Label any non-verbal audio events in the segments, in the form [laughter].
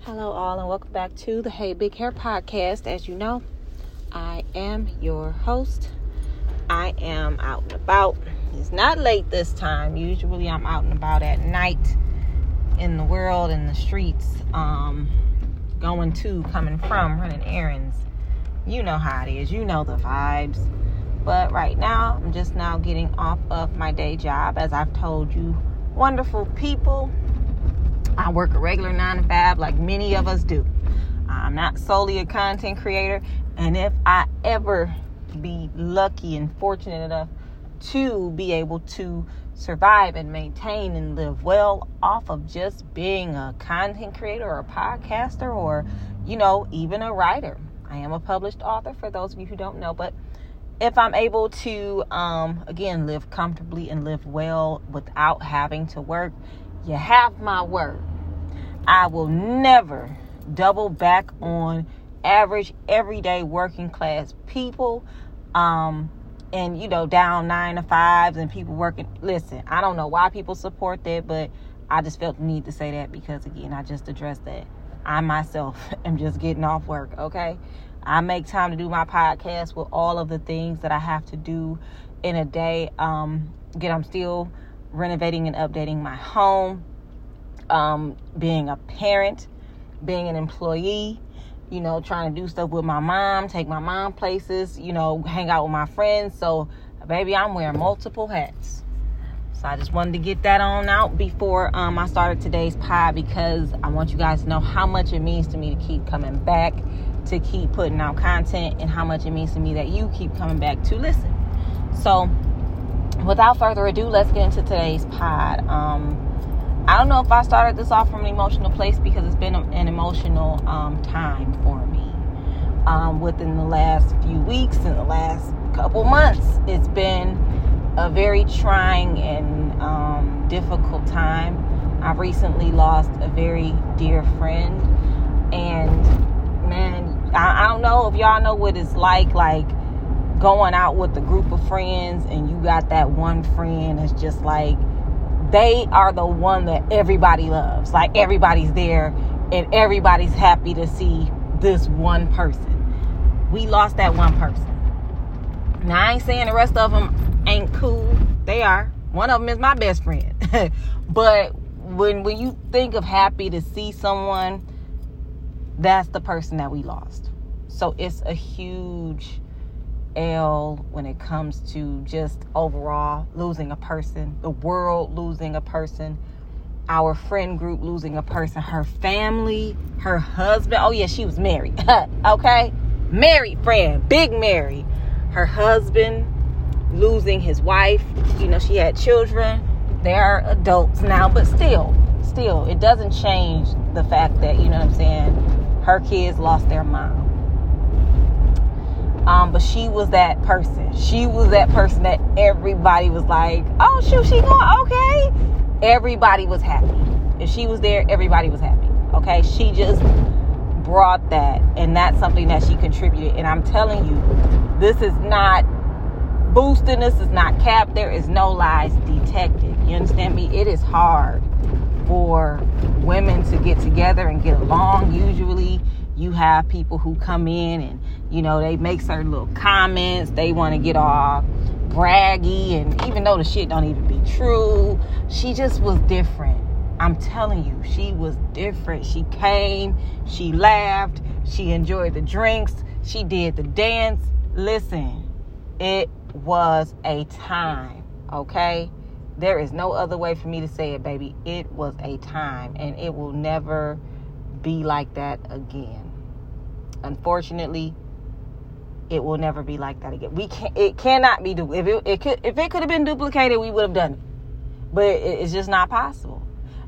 Hello, all, and welcome back to the Hey Big Hair podcast. As you know, I am your host. I am out and about. It's not late this time. Usually, I'm out and about at night in the world, in the streets, um, going to, coming from, running errands. You know how it is. You know the vibes. But right now, I'm just now getting off of my day job. As I've told you, wonderful people. I work a regular nine to five like many of us do. I'm not solely a content creator. And if I ever be lucky and fortunate enough to be able to survive and maintain and live well off of just being a content creator or a podcaster or, you know, even a writer. I am a published author for those of you who don't know, but if I'm able to, um, again, live comfortably and live well without having to work, you have my word. I will never double back on average, everyday working class people. Um, and you know, down nine to fives and people working. Listen, I don't know why people support that, but I just felt the need to say that because again, I just addressed that. I myself [laughs] am just getting off work, okay? I make time to do my podcast with all of the things that I have to do in a day. Um, again, I'm still renovating and updating my home, um, being a parent, being an employee, you know, trying to do stuff with my mom, take my mom places, you know, hang out with my friends. So, baby, I'm wearing multiple hats. So I just wanted to get that on out before um, I started today's pod because I want you guys to know how much it means to me to keep coming back, to keep putting out content, and how much it means to me that you keep coming back to listen. So, without further ado, let's get into today's pod. Um, I don't know if I started this off from an emotional place because it's been an emotional um, time for me. Um, within the last few weeks and the last couple months, it's been a very trying and um, difficult time. I recently lost a very dear friend, and man, I, I don't know if y'all know what it's like, like going out with a group of friends, and you got that one friend that's just like they are the one that everybody loves. Like everybody's there, and everybody's happy to see this one person. We lost that one person. Now I ain't saying the rest of them ain't cool. They are. One of them is my best friend. [laughs] but when when you think of happy to see someone, that's the person that we lost. So it's a huge L when it comes to just overall losing a person, the world losing a person, our friend group losing a person, her family, her husband. Oh yeah, she was married. [laughs] okay? Married friend, big Mary. Her husband losing his wife. You know, she had children. They are adults now, but still, still, it doesn't change the fact that, you know what I'm saying, her kids lost their mom. Um, but she was that person. She was that person that everybody was like, oh, shoot, she going, okay. Everybody was happy. If she was there, everybody was happy. Okay. She just brought that. And that's something that she contributed. And I'm telling you, this is not boosting. This is not cap. There is no lies detected. You understand me? It is hard for women to get together and get along. Usually, you have people who come in and you know they make certain little comments. They want to get all braggy and even though the shit don't even be true she just was different. I'm telling you she was different. She came she laughed she enjoyed the drinks she did the dance. Listen it was a time okay? There is no other way for me to say it baby. It was a time and it will never be like that again Unfortunately, it will never be like that again. We can't. it cannot be do if it, it could if it could have been duplicated, we would have done it. But it, it's just not possible.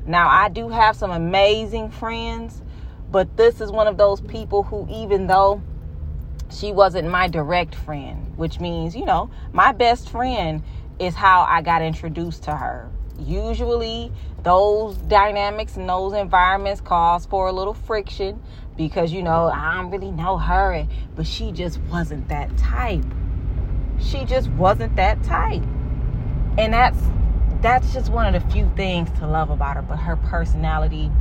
Now, I do have some amazing friends, but this is one of those people who even though she wasn't my direct friend, which means, you know, my best friend is how I got introduced to her. Usually, those dynamics and those environments cause for a little friction because you know I don't really know her, but she just wasn't that type. She just wasn't that type, and that's that's just one of the few things to love about her. But her personality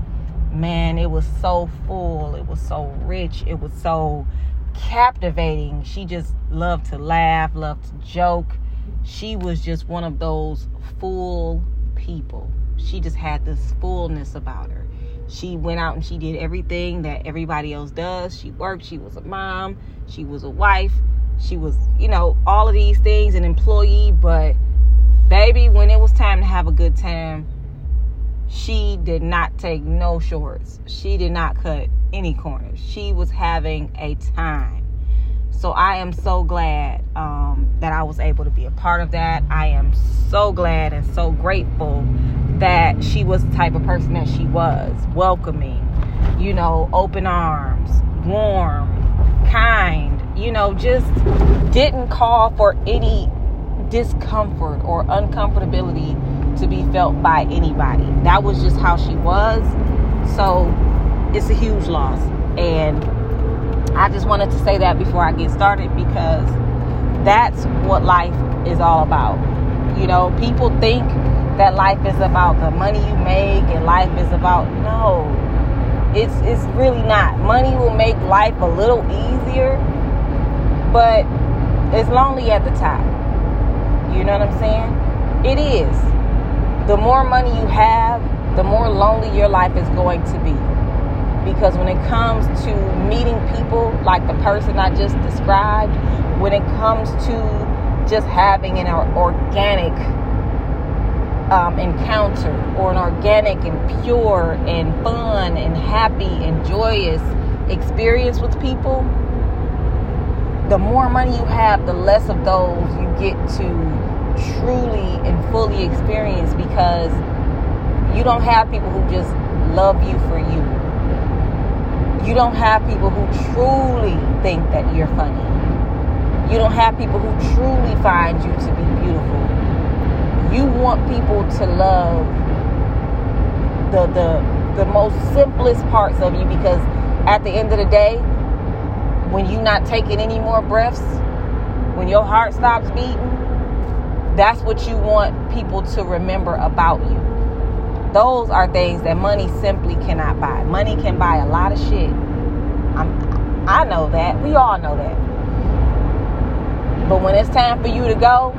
man, it was so full. It was so rich. It was so captivating. She just loved to laugh, loved to joke. She was just one of those full people. She just had this fullness about her. She went out and she did everything that everybody else does. She worked, she was a mom, she was a wife, she was, you know, all of these things, an employee, but baby, when it was time to have a good time, she did not take no shorts. She did not cut any corners. She was having a time. So I am so glad um, that I was able to be a part of that. I am so glad and so grateful that she was the type of person that she was welcoming, you know, open arms, warm, kind, you know, just didn't call for any discomfort or uncomfortability to be felt by anybody. That was just how she was. So it's a huge loss. And I just wanted to say that before I get started because that's what life is all about. You know, people think that life is about the money you make and life is about no. It's it's really not. Money will make life a little easier, but it's lonely at the top. You know what I'm saying? It is. The more money you have, the more lonely your life is going to be. Because when it comes to meeting people like the person I just described, when it comes to just having an organic um, encounter or an organic and pure and fun and happy and joyous experience with people, the more money you have, the less of those you get to truly and fully experience because you don't have people who just love you for you. You don't have people who truly think that you're funny. You don't have people who truly find you to be beautiful you want people to love the the the most simplest parts of you because at the end of the day when you're not taking any more breaths when your heart stops beating that's what you want people to remember about you those are things that money simply cannot buy money can buy a lot of shit I'm, i know that we all know that but when it's time for you to go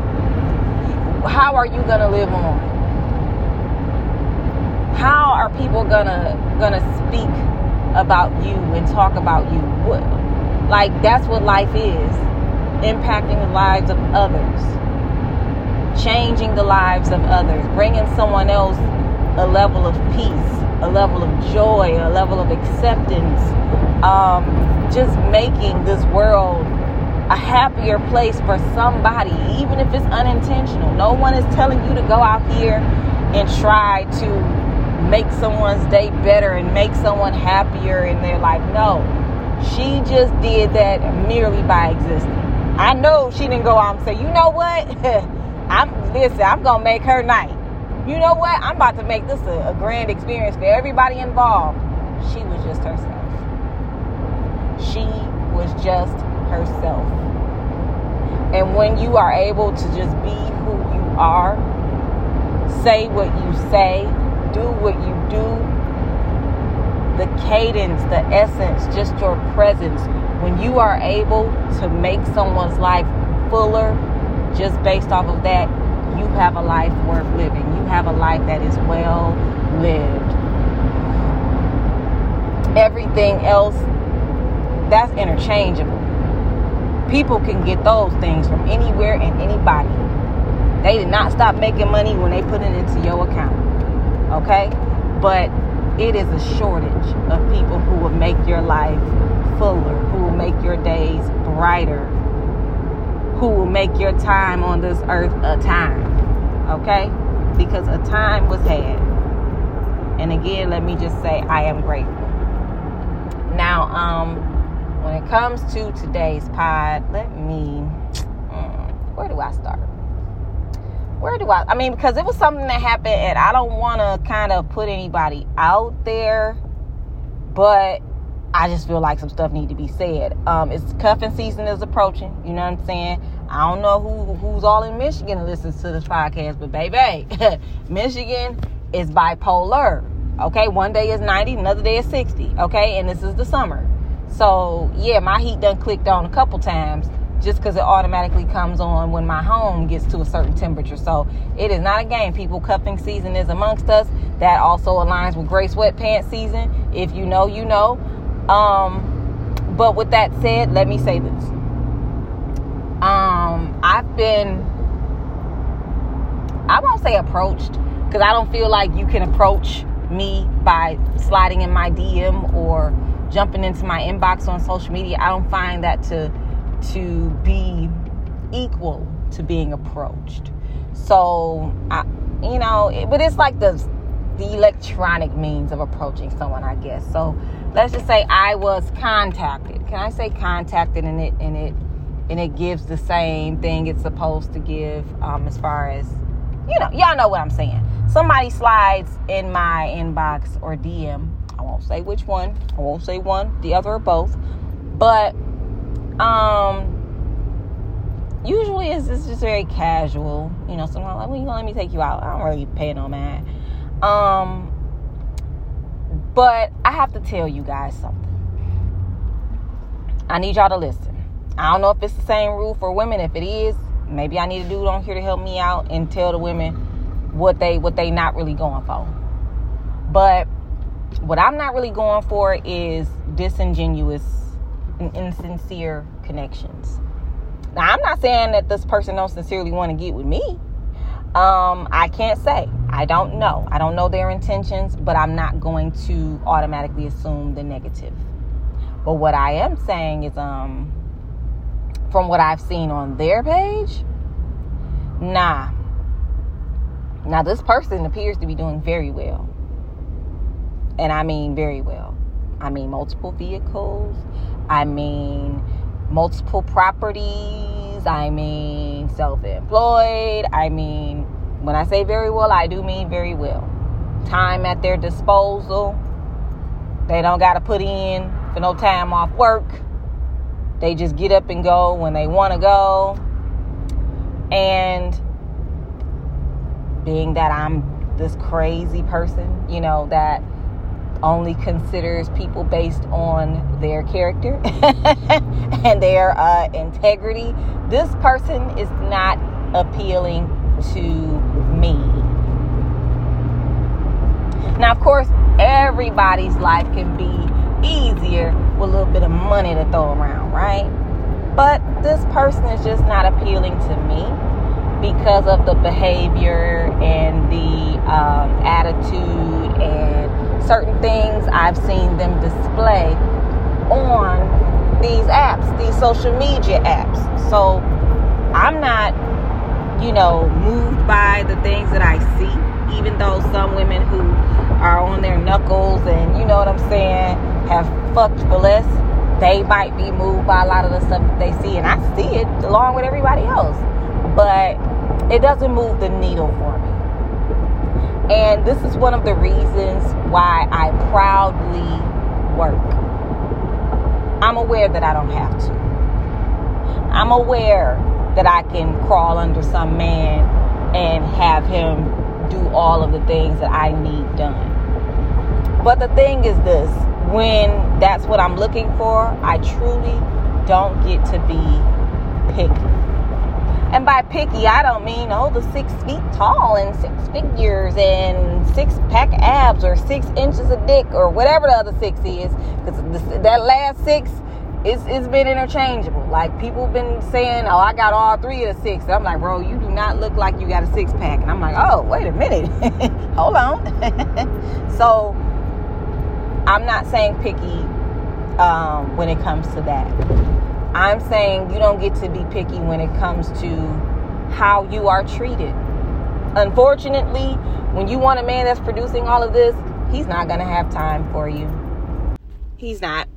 how are you gonna live on? How are people gonna gonna speak about you and talk about you? What, like that's what life is. Impacting the lives of others. Changing the lives of others. Bringing someone else a level of peace, a level of joy, a level of acceptance. Um, just making this world a happier place for somebody, even if it's unintentional. No one is telling you to go out here and try to make someone's day better and make someone happier in their life. No, she just did that merely by existing. I know she didn't go out and say, you know what? [laughs] I'm listen, I'm gonna make her night. You know what? I'm about to make this a, a grand experience for everybody involved. She was just herself. She was just herself. And when you are able to just be who you are, say what you say, do what you do, the cadence, the essence, just your presence, when you are able to make someone's life fuller just based off of that, you have a life worth living. Have a life that is well lived. Everything else, that's interchangeable people can get those things from anywhere and anybody. They did not stop making money when they put it into your account. Okay? But it is a shortage of people who will make your life fuller, who will make your days brighter, who will make your time on this earth a time. Okay? Because a time was had. And again, let me just say I am grateful. Now, um, when it comes to today's pod, let me. Mm, where do I start? Where do I? I mean, because it was something that happened, and I don't want to kind of put anybody out there, but I just feel like some stuff need to be said. Um, it's cuffing season is approaching. You know what I'm saying? I don't know who who's all in Michigan and listens to this podcast, but baby, [laughs] Michigan is bipolar. Okay, one day is 90, another day is 60. Okay, and this is the summer. So yeah, my heat done clicked on a couple times just because it automatically comes on when my home gets to a certain temperature. So it is not a game. People cuffing season is amongst us. That also aligns with gray sweatpants season. If you know, you know. Um, but with that said, let me say this. Um, I've been, I won't say approached because I don't feel like you can approach me by sliding in my DM or jumping into my inbox on social media. I don't find that to to be equal to being approached. So, I, you know, but it's like the the electronic means of approaching someone, I guess. So, let's just say I was contacted. Can I say contacted and it and it and it gives the same thing it's supposed to give um, as far as you know, y'all know what I'm saying. Somebody slides in my inbox or DM. I won't say which one. I won't say one, the other, or both. But um, usually it's, it's just very casual. You know, sometimes like, well, you know, let me take you out. I don't really pay no man. Um, but I have to tell you guys something. I need y'all to listen. I don't know if it's the same rule for women. If it is, maybe I need a dude on here to help me out and tell the women what they what they not really going for. But what I'm not really going for is disingenuous and insincere connections. Now, I'm not saying that this person don't sincerely want to get with me. Um, I can't say. I don't know. I don't know their intentions, but I'm not going to automatically assume the negative. But what I am saying is, um, from what I've seen on their page, nah. Now, this person appears to be doing very well. And I mean very well. I mean multiple vehicles. I mean multiple properties. I mean self employed. I mean, when I say very well, I do mean very well. Time at their disposal. They don't got to put in for no time off work. They just get up and go when they want to go. And being that I'm this crazy person, you know, that only considers people based on their character [laughs] and their uh, integrity. This person is not appealing to me. Now, of course, everybody's life can be easier a little bit of money to throw around, right? But this person is just not appealing to me because of the behavior and the um, attitude and certain things I've seen them display on these apps, these social media apps. So I'm not, you know, moved by the things that I see, even though some women who are on their knuckles and, you know what I'm saying, have fucked for less, they might be moved by a lot of the stuff that they see. And I see it along with everybody else. But it doesn't move the needle for me. And this is one of the reasons why I proudly work. I'm aware that I don't have to. I'm aware that I can crawl under some man and have him do all of the things that I need done. But the thing is this when that's what I'm looking for, I truly don't get to be picky. And by picky, I don't mean, oh, the six feet tall and six figures and six pack abs or six inches of dick or whatever the other six is. Because that last six it's, it's been interchangeable. Like people been saying, oh, I got all three of the six. And I'm like, bro, you do not look like you got a six pack. And I'm like, oh, wait a minute. [laughs] Hold on. [laughs] so I'm not saying picky um, when it comes to that. I'm saying you don't get to be picky when it comes to how you are treated. Unfortunately, when you want a man that's producing all of this, he's not going to have time for you. He's not.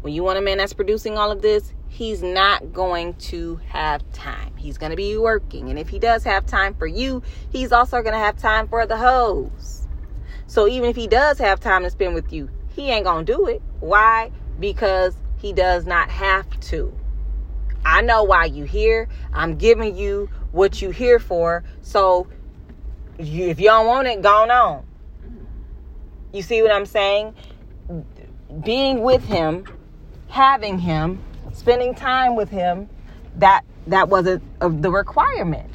When you want a man that's producing all of this, he's not going to have time. He's going to be working. And if he does have time for you, he's also going to have time for the hoes. So even if he does have time to spend with you, he ain't to do it. Why? Because he does not have to. I know why you here. I'm giving you what you here for. So you, if you don't want it, go on. You see what I'm saying? Being with him, having him, spending time with him, that that wasn't the requirement.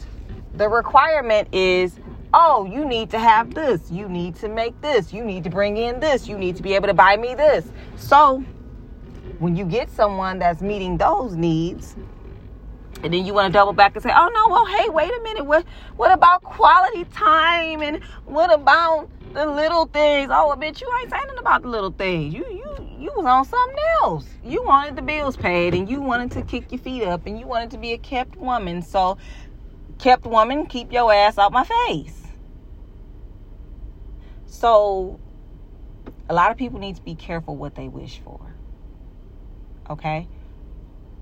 The requirement is, oh, you need to have this, you need to make this, you need to bring in this, you need to be able to buy me this. So, when you get someone that's meeting those needs, and then you want to double back and say, "Oh no, well, hey, wait a minute. What what about quality time and what about the little things? Oh, bet you ain't saying about the little things. You you you was on something else. You wanted the bills paid and you wanted to kick your feet up and you wanted to be a kept woman. So, kept woman, keep your ass out my face. So, a lot of people need to be careful what they wish for. Okay?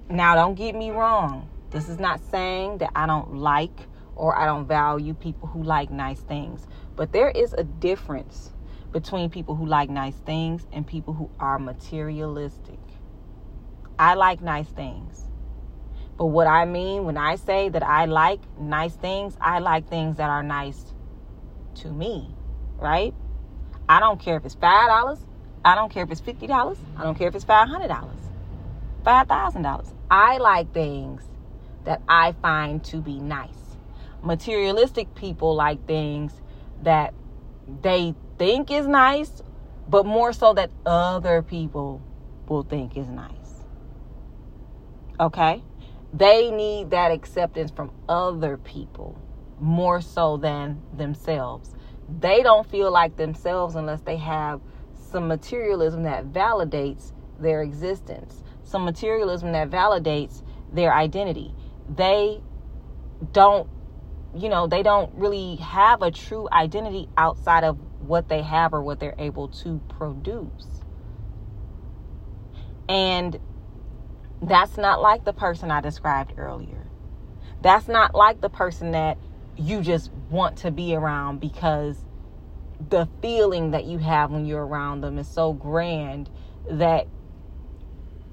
Now, don't get me wrong. This is not saying that I don't like or I don't value people who like nice things. But there is a difference between people who like nice things and people who are materialistic. I like nice things. But what I mean when I say that I like nice things, I like things that are nice to me, right? I don't care if it's $5, I don't care if it's $50, I don't care if it's $500, $5,000. I like things that I find to be nice. Materialistic people like things that they think is nice, but more so that other people will think is nice. Okay? They need that acceptance from other people more so than themselves. They don't feel like themselves unless they have some materialism that validates their existence, some materialism that validates their identity. They don't, you know, they don't really have a true identity outside of what they have or what they're able to produce. And that's not like the person I described earlier. That's not like the person that you just want to be around because the feeling that you have when you're around them is so grand that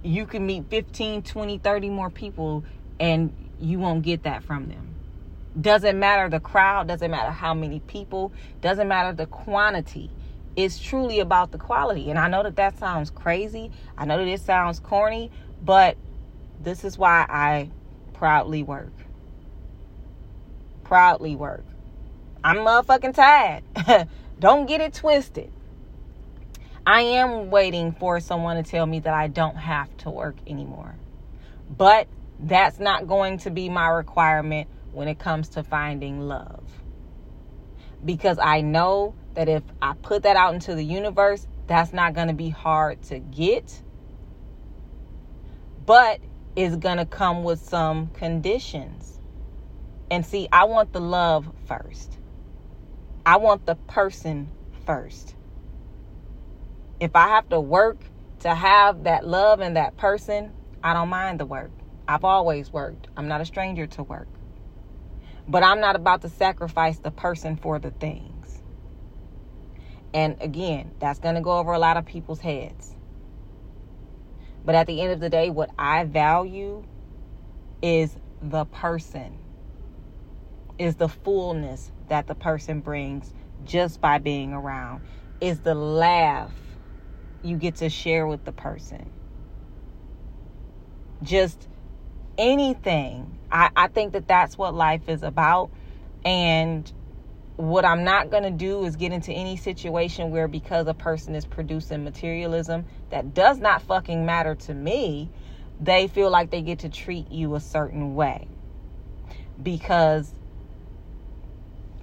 you can meet 15, 20, 30 more people and you won't get that from them. Doesn't matter the crowd, doesn't matter how many people, doesn't matter the quantity. It's truly about the quality. And I know that that sounds crazy. I know that it sounds corny, but this is why I proudly work. Proudly work. I'm motherfucking tired. [laughs] don't get it twisted. I am waiting for someone to tell me that I don't have to work anymore. But that's not going to be my requirement when it comes to finding love. Because I know that if I put that out into the universe, that's not going to be hard to get. But it's going to come with some conditions. And see, I want the love first. I want the person first. If I have to work to have that love and that person, I don't mind the work. I've always worked. I'm not a stranger to work. But I'm not about to sacrifice the person for the things. And again, that's going to go over a lot of people's heads. But at the end of the day, what I value is the person, is the fullness that the person brings just by being around, is the laugh you get to share with the person. Just anything. I, I think that that's what life is about. And what I'm not going to do is get into any situation where because a person is producing materialism that does not fucking matter to me, they feel like they get to treat you a certain way. Because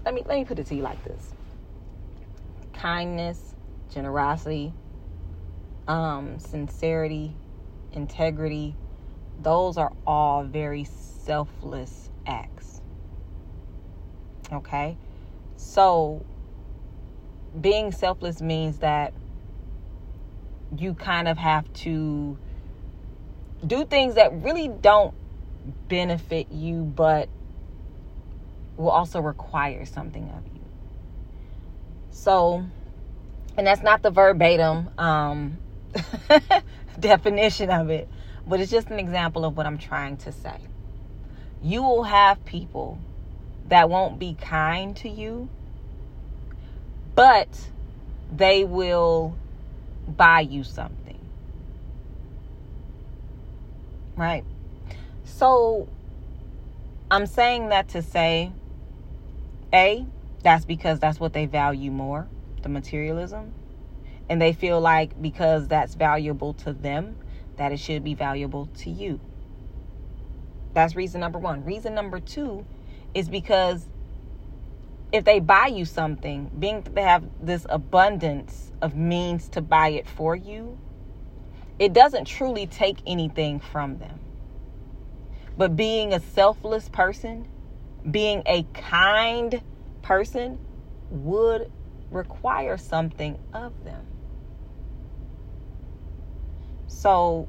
let me let me put it to you like this. Kindness, generosity, um, sincerity, integrity, those are all very selfless acts. Okay? So, being selfless means that you kind of have to do things that really don't benefit you, but will also require something of you. So, and that's not the verbatim um, [laughs] definition of it, but it's just an example of what I'm trying to say. You will have people that won't be kind to you, but they will buy you something. Right? So I'm saying that to say A, that's because that's what they value more, the materialism. And they feel like because that's valuable to them, that it should be valuable to you. That's reason number one. Reason number two is because if they buy you something, being they have this abundance of means to buy it for you, it doesn't truly take anything from them. But being a selfless person, being a kind person, would require something of them. So,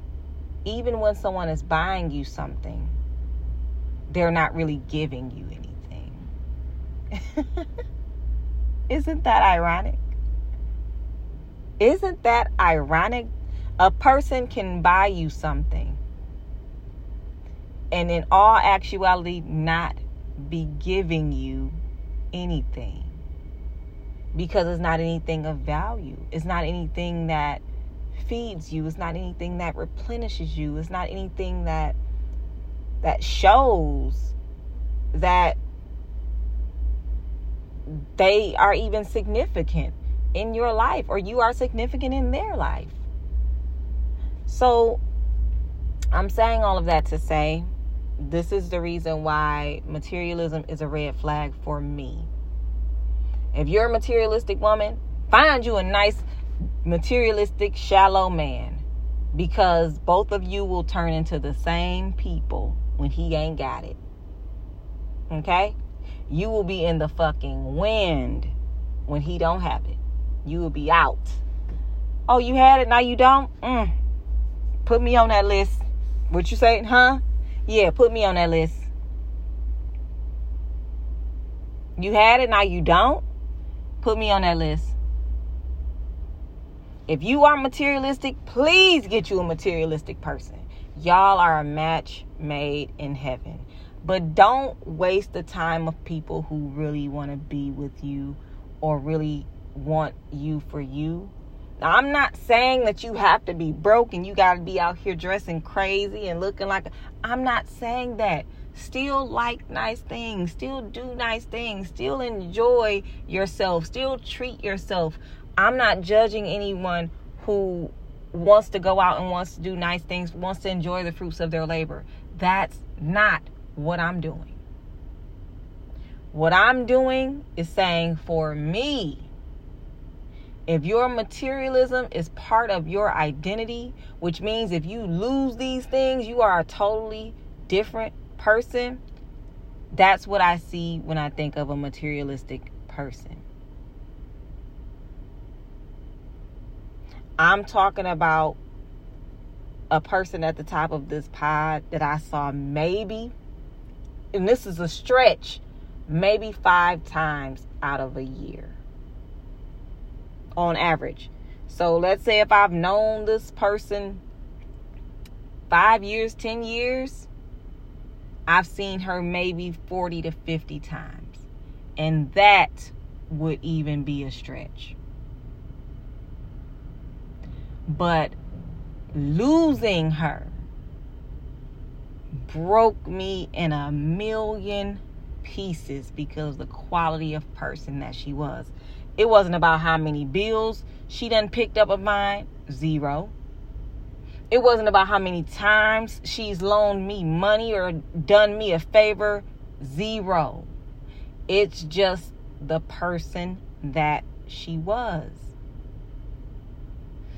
even when someone is buying you something, they're not really giving you anything. [laughs] Isn't that ironic? Isn't that ironic? A person can buy you something and in all actuality not be giving you anything because it's not anything of value. It's not anything that feeds you. It's not anything that replenishes you. It's not anything that that shows that they are even significant in your life or you are significant in their life. So I'm saying all of that to say this is the reason why materialism is a red flag for me. If you're a materialistic woman, find you a nice materialistic shallow man because both of you will turn into the same people when he ain't got it. Okay? You will be in the fucking wind when he don't have it. You will be out. Oh, you had it, now you don't? Mm. Put me on that list. What you say, huh? Yeah, put me on that list. You had it, now you don't? Put me on that list. If you are materialistic, please get you a materialistic person. Y'all are a match made in heaven. But don't waste the time of people who really want to be with you or really want you for you. Now, I'm not saying that you have to be broke and you got to be out here dressing crazy and looking like. I'm not saying that. Still like nice things, still do nice things, still enjoy yourself, still treat yourself. I'm not judging anyone who wants to go out and wants to do nice things, wants to enjoy the fruits of their labor. That's not what I'm doing. What I'm doing is saying for me, if your materialism is part of your identity, which means if you lose these things, you are a totally different person. That's what I see when I think of a materialistic person. I'm talking about a person at the top of this pod that I saw maybe, and this is a stretch, maybe five times out of a year on average. So let's say if I've known this person five years, 10 years, I've seen her maybe 40 to 50 times. And that would even be a stretch. But losing her broke me in a million pieces because the quality of person that she was. It wasn't about how many bills she done picked up of mine, zero. It wasn't about how many times she's loaned me money or done me a favor, zero. It's just the person that she was.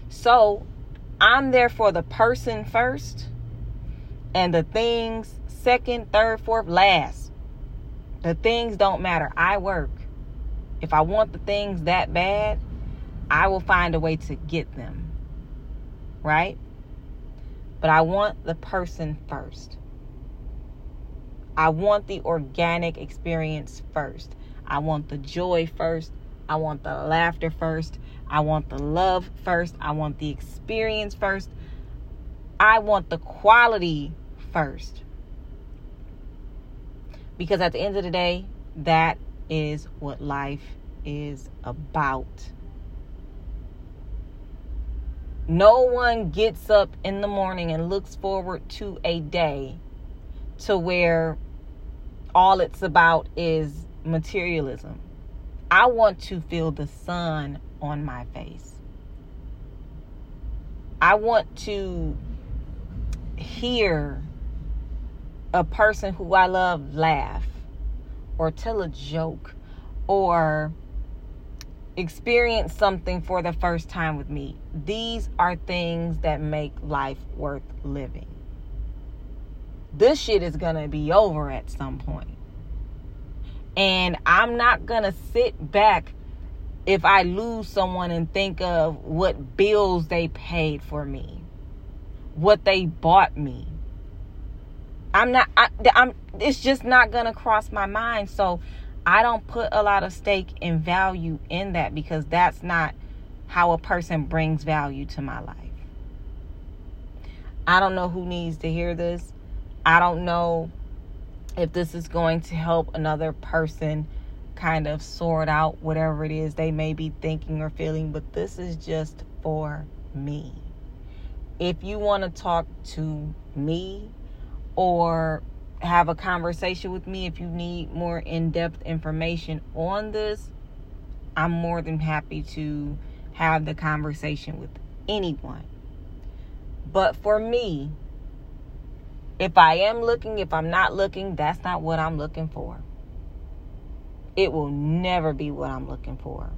So I'm there for the person first and the things second, third, fourth, last. The things don't matter. I work. If I want the things that bad, I will find a way to get them. Right? But I want the person first. I want the organic experience first. I want the joy first. I want the laughter first. I want the love first. I want the experience first. I want the quality first. Because at the end of the day, that is what life is about. No one gets up in the morning and looks forward to a day to where all it's about is materialism. I want to feel the sun on my face. I want to hear a person who I love laugh or tell a joke or experience something for the first time with me. These are things that make life worth living. This shit is going to be over at some point. And I'm not going to sit back if I lose someone and think of what bills they paid for me, what they bought me. I'm not, I, am it's just not going to cross my mind. So I don't put a lot of stake and value in that because that's not how a person brings value to my life. I don't know who needs to hear this. I don't know if this is going to help another person kind of sort out whatever it is they may be thinking or feeling, but this is just for me. If you want to talk to me or have a conversation with me, if you need more in depth information on this, I'm more than happy to have the conversation with anyone. But for me, if I am looking, if I'm not looking, that's not what I'm looking for it will never be what I'm looking for.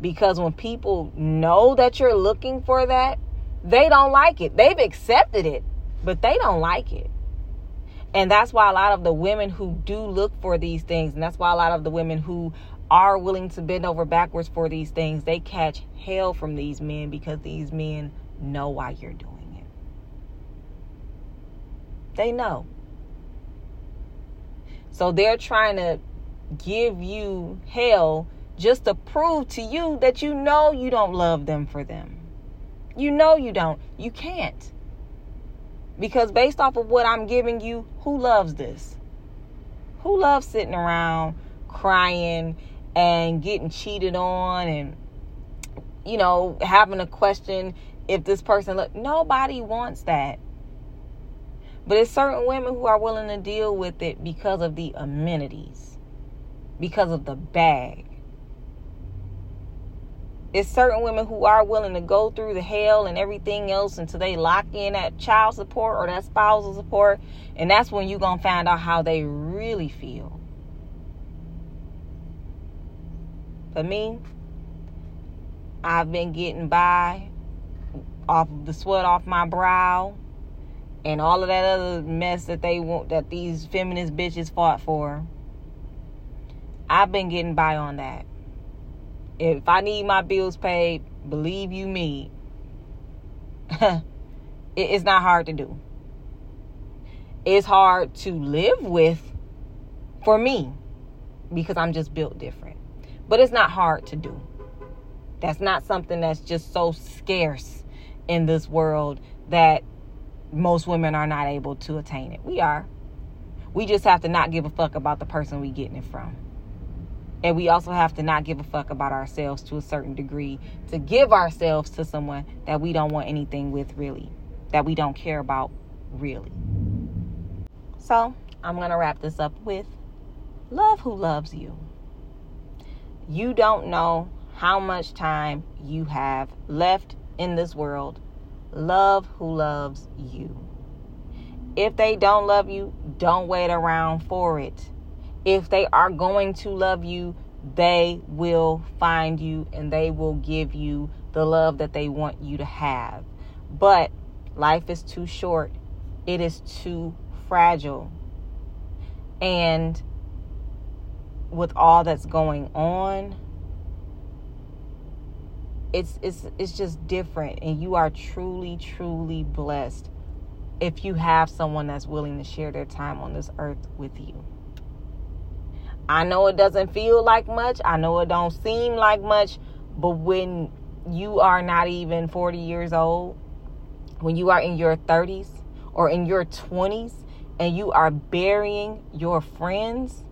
Because when people know that you're looking for that, they don't like it. They've accepted it, but they don't like it. And that's why a lot of the women who do look for these things, and that's why a lot of the women who are willing to bend over backwards for these things, they catch hell from these men because these men know why you're doing it. They know. So they're trying to give you hell just to prove to you that you know you don't love them for them. You know you don't. You can't. Because based off of what I'm giving you, who loves this? Who loves sitting around crying and getting cheated on and you know having a question if this person look nobody wants that but it's certain women who are willing to deal with it because of the amenities, because of the bag. It's certain women who are willing to go through the hell and everything else until they lock in that child support or that spousal support. And that's when you're to find out how they really feel. For me, I've been getting by off the sweat off my brow and all of that other mess that they want that these feminist bitches fought for. I've been getting by on that. If I need my bills paid, believe you me, [laughs] it's not hard to do. It's hard to live with for me because I'm just built different. But it's not hard to do. That's not something that's just so scarce in this world that most women are not able to attain it. We are. We just have to not give a fuck about the person we getting it from. And we also have to not give a fuck about ourselves to a certain degree to give ourselves to someone that we don't want anything with really, that we don't care about really. So, I'm going to wrap this up with love who loves you. You don't know how much time you have left in this world Love who loves you. If they don't love you, don't wait around for it. If they are going to love you, they will find you and they will give you the love that they want you to have. But life is too short, it is too fragile. And with all that's going on, it's it's it's just different and you are truly truly blessed if you have someone that's willing to share their time on this earth with you. I know it doesn't feel like much. I know it don't seem like much, but when you are not even 40 years old, when you are in your 30s or in your 20s and you are burying your friends,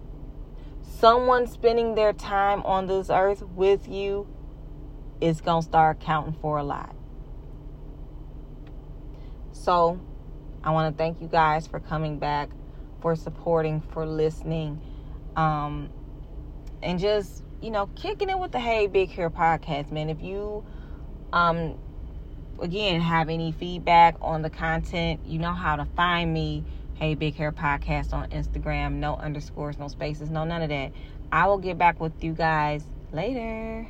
someone spending their time on this earth with you is going to start counting for a lot. So, I want to thank you guys for coming back, for supporting, for listening, um, and just, you know, kicking it with the Hey Big Hair podcast, man. If you, um, again, have any feedback on the content, you know how to find me. Hey Big Hair Podcast on Instagram. No underscores, no spaces, no none of that. I will get back with you guys later.